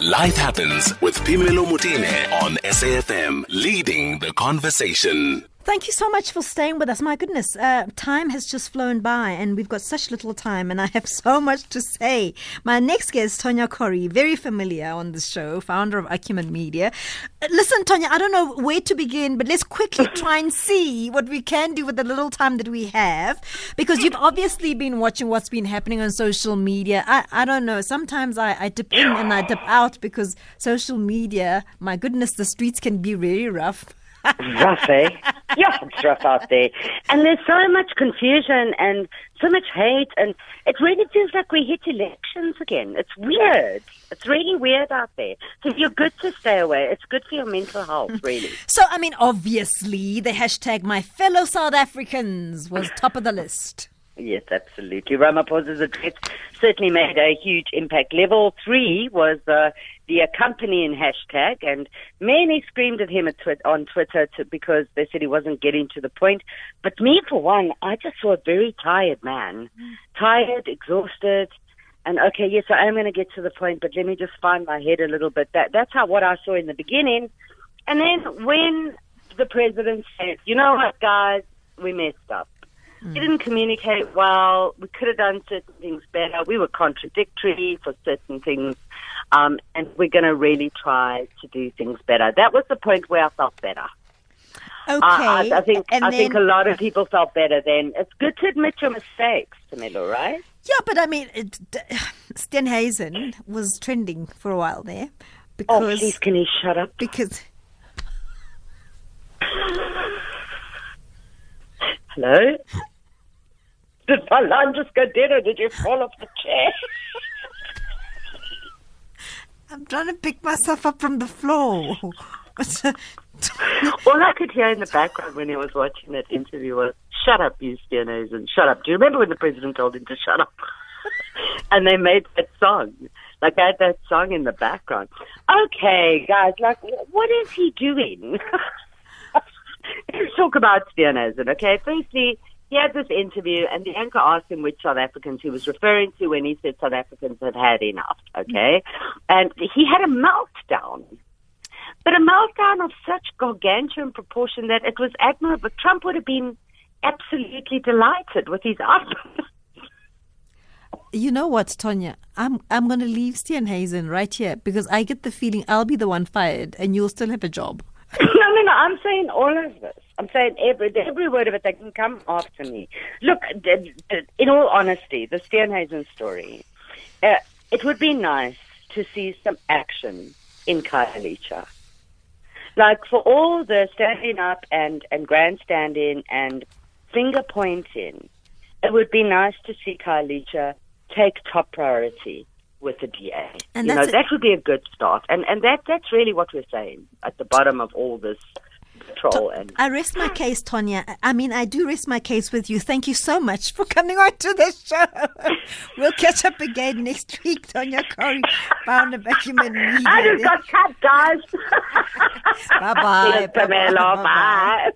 Life Happens with Phemelo Motene on SAFM, leading the conversation. Thank you so much for staying with us. My goodness, uh, time has just flown by and we've got such little time and I have so much to say. My next guest, Tonya Khoury, very familiar on the show, founder of Acumen Media. Uh, listen, Tonya, I don't know where to begin, but let's quickly try and see what we can do with the little time that we have because you've obviously been watching what's been happening on social media. I, I don't know, sometimes I, I dip in and I dip out because social media, my goodness, the streets can be really rough. Rough, eh? Yeah, it's rough out there. And there's so much confusion and so much hate, and it really feels like we hit elections again. It's weird. It's really weird out there. So you're good to stay away. It's good for your mental health, really. So, I mean, obviously, the hashtag my fellow South Africans was top of the list. Yes, absolutely. Ramaphosa's address certainly made a huge impact. Level three was uh, the accompanying hashtag, and many screamed at him at twi- on Twitter to, because they said he wasn't getting to the point. But me, for one, I just saw a very tired man, tired, exhausted. And okay, yes, I am going to get to the point, but let me just find my head a little bit. That that's how what I saw in the beginning, and then when the president said, "You know what, guys, we messed up." Mm. Didn't communicate well. We could have done certain things better. We were contradictory for certain things. Um, and we're going to really try to do things better. That was the point where I felt better. Okay. Uh, I, I, think and I then, think a lot of people felt better then. It's good to admit your mistakes, Camilo, right? Yeah, but I mean, it, Steenhuisen was trending for a while there Oh, because please, can he shut up? because Hello? Did my line just go dead or did you fall off the chair? I'm trying to pick myself up from the floor. All I could hear in the background when he was watching that interview was, shut up, you and shut up. Do you remember when the president told him to shut up? and they made that song. Like, I had that song in the background. Okay, guys, like, what is he doing? Let's talk about Steenhuisen, okay? Firstly, he had this interview, and the anchor asked him which South Africans he was referring to when he said South Africans had had enough, okay? And he had a meltdown. But a meltdown of such gargantuan proportion that it was admirable. Trump would have been absolutely delighted with his output. you know what, Tonya? I'm I'm going to leave Steenhuisen right here because I get the feeling I'll be the one fired and you'll still have a job. no, no, no. I'm saying all of this. I'm saying every every word of it. They can come after me. Look, in all honesty, the Steenhuisen story. Uh, it would be nice to see some action in Khayelitsha. Like for all the standing up and and grandstanding and finger pointing, it would be nice to see Khayelitsha take top priority with the DA. And you know, it. that would be a good start. And and that that's really what we're saying at the bottom of all this patrol and I rest my case, Tonya. I mean, I do rest my case with you. Thank you so much for coming on to the show. we'll catch up again next week, Tonya Khoury, founder of Acumen Media. I just got cut, guys. Bye-bye. Phemelo. Bye-bye. Bye.